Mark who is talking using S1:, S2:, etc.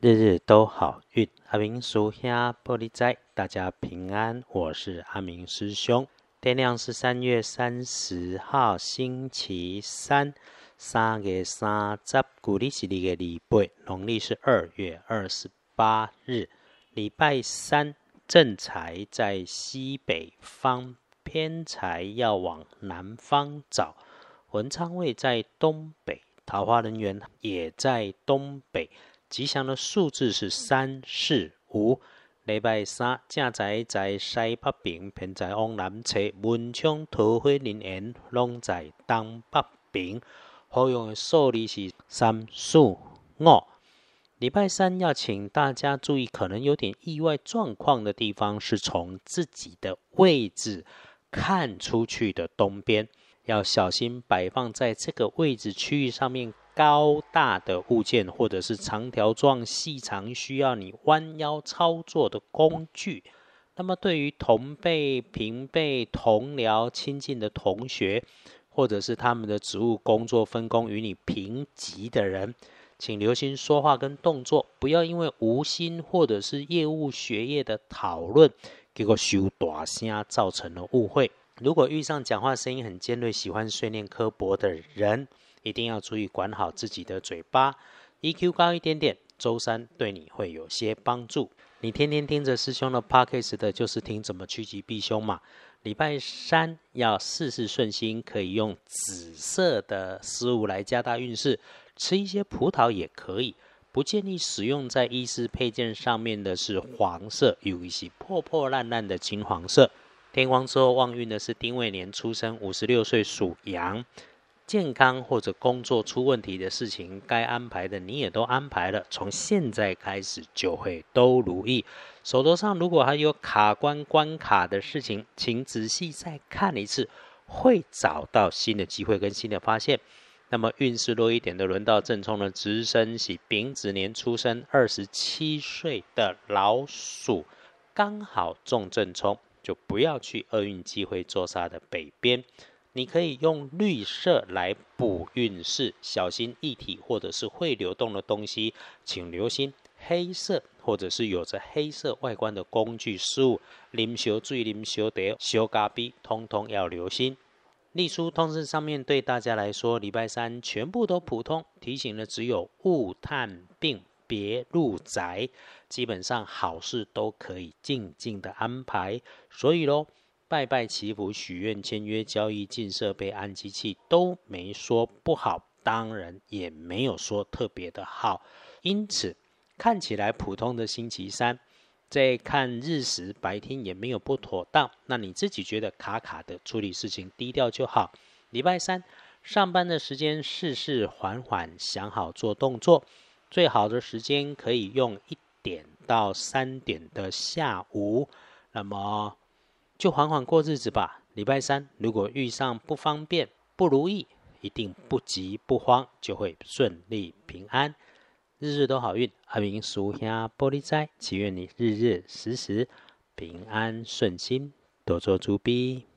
S1: 日日都好运，阿明叔兄玻璃仔，大家平安。我是阿明师兄。天亮是三月三十号，星期三，三月三十，古历是二月礼拜，农历是二月二十八日，礼拜三。正财在西北方，偏财要往南方找。文昌位在东北，桃花人员也在东北。吉祥的数字是三四五。礼拜三正在在西北边，偏在往南侧。文昌桃花人缘拢在东北边。好用的数字是三四五。礼拜三要请大家注意，可能有点意外状况的地方，是从自己的位置看出去的东边，要小心摆放在这个位置区域上面。高大的物件，或者是长条状、细长需要你弯腰操作的工具。那么，对于同辈、平辈、同僚、亲近的同学，或者是他们的职务工作分工与你平级的人，请留心说话跟动作，不要因为无心或者是业务学业的讨论，结果修大声造成了误会。如果遇上讲话声音很尖锐、喜欢碎念刻薄的人，一定要注意管好自己的嘴巴，EQ 高一点点，周三对你会有些帮助。你天天听着师兄的 podcast 的，就是听怎么趋吉避凶嘛。礼拜三要事事顺心，可以用紫色的食物来加大运势，吃一些葡萄也可以。不建议使用在衣饰配件上面的是黄色，有一些破破烂烂的金黄色。天光之后旺运的是丁未年出生，五十六岁属羊。健康或者工作出问题的事情，该安排的你也都安排了，从现在开始就会都如意。手头上如果还有卡关关卡的事情，请仔细再看一次，会找到新的机会跟新的发现。那么运势弱一点的，轮到正冲的直升喜丙子年出生，二十七岁的老鼠，刚好中正冲，就不要去厄运机会坐煞的北边。你可以用绿色来补运势，小心液体或者是会流动的东西，请留心黑色或者是有着黑色外观的工具事物。啉小水、啉小茶、小咖啡，通通要留心。历书通知上面对大家来说，礼拜三全部都普通，提醒的只有勿探病，别入宅，基本上好事都可以静静的安排。所以喽。拜拜祈福、许愿、签约、交易、进设备、安机器都没说不好，当然也没有说特别的好。因此看起来普通的星期三，在看日时白天也没有不妥当。那你自己觉得卡卡的，处理事情低调就好。礼拜三上班的时间，事事缓缓，想好做动作。最好的时间可以用一点到三点的下午。那么。就缓缓过日子吧。礼拜三如果遇上不方便、不如意，一定不急不慌，就会顺利平安，日日都好运。阿明叔兄玻璃斋，祈愿你日日时时平安顺心，多做诸逼。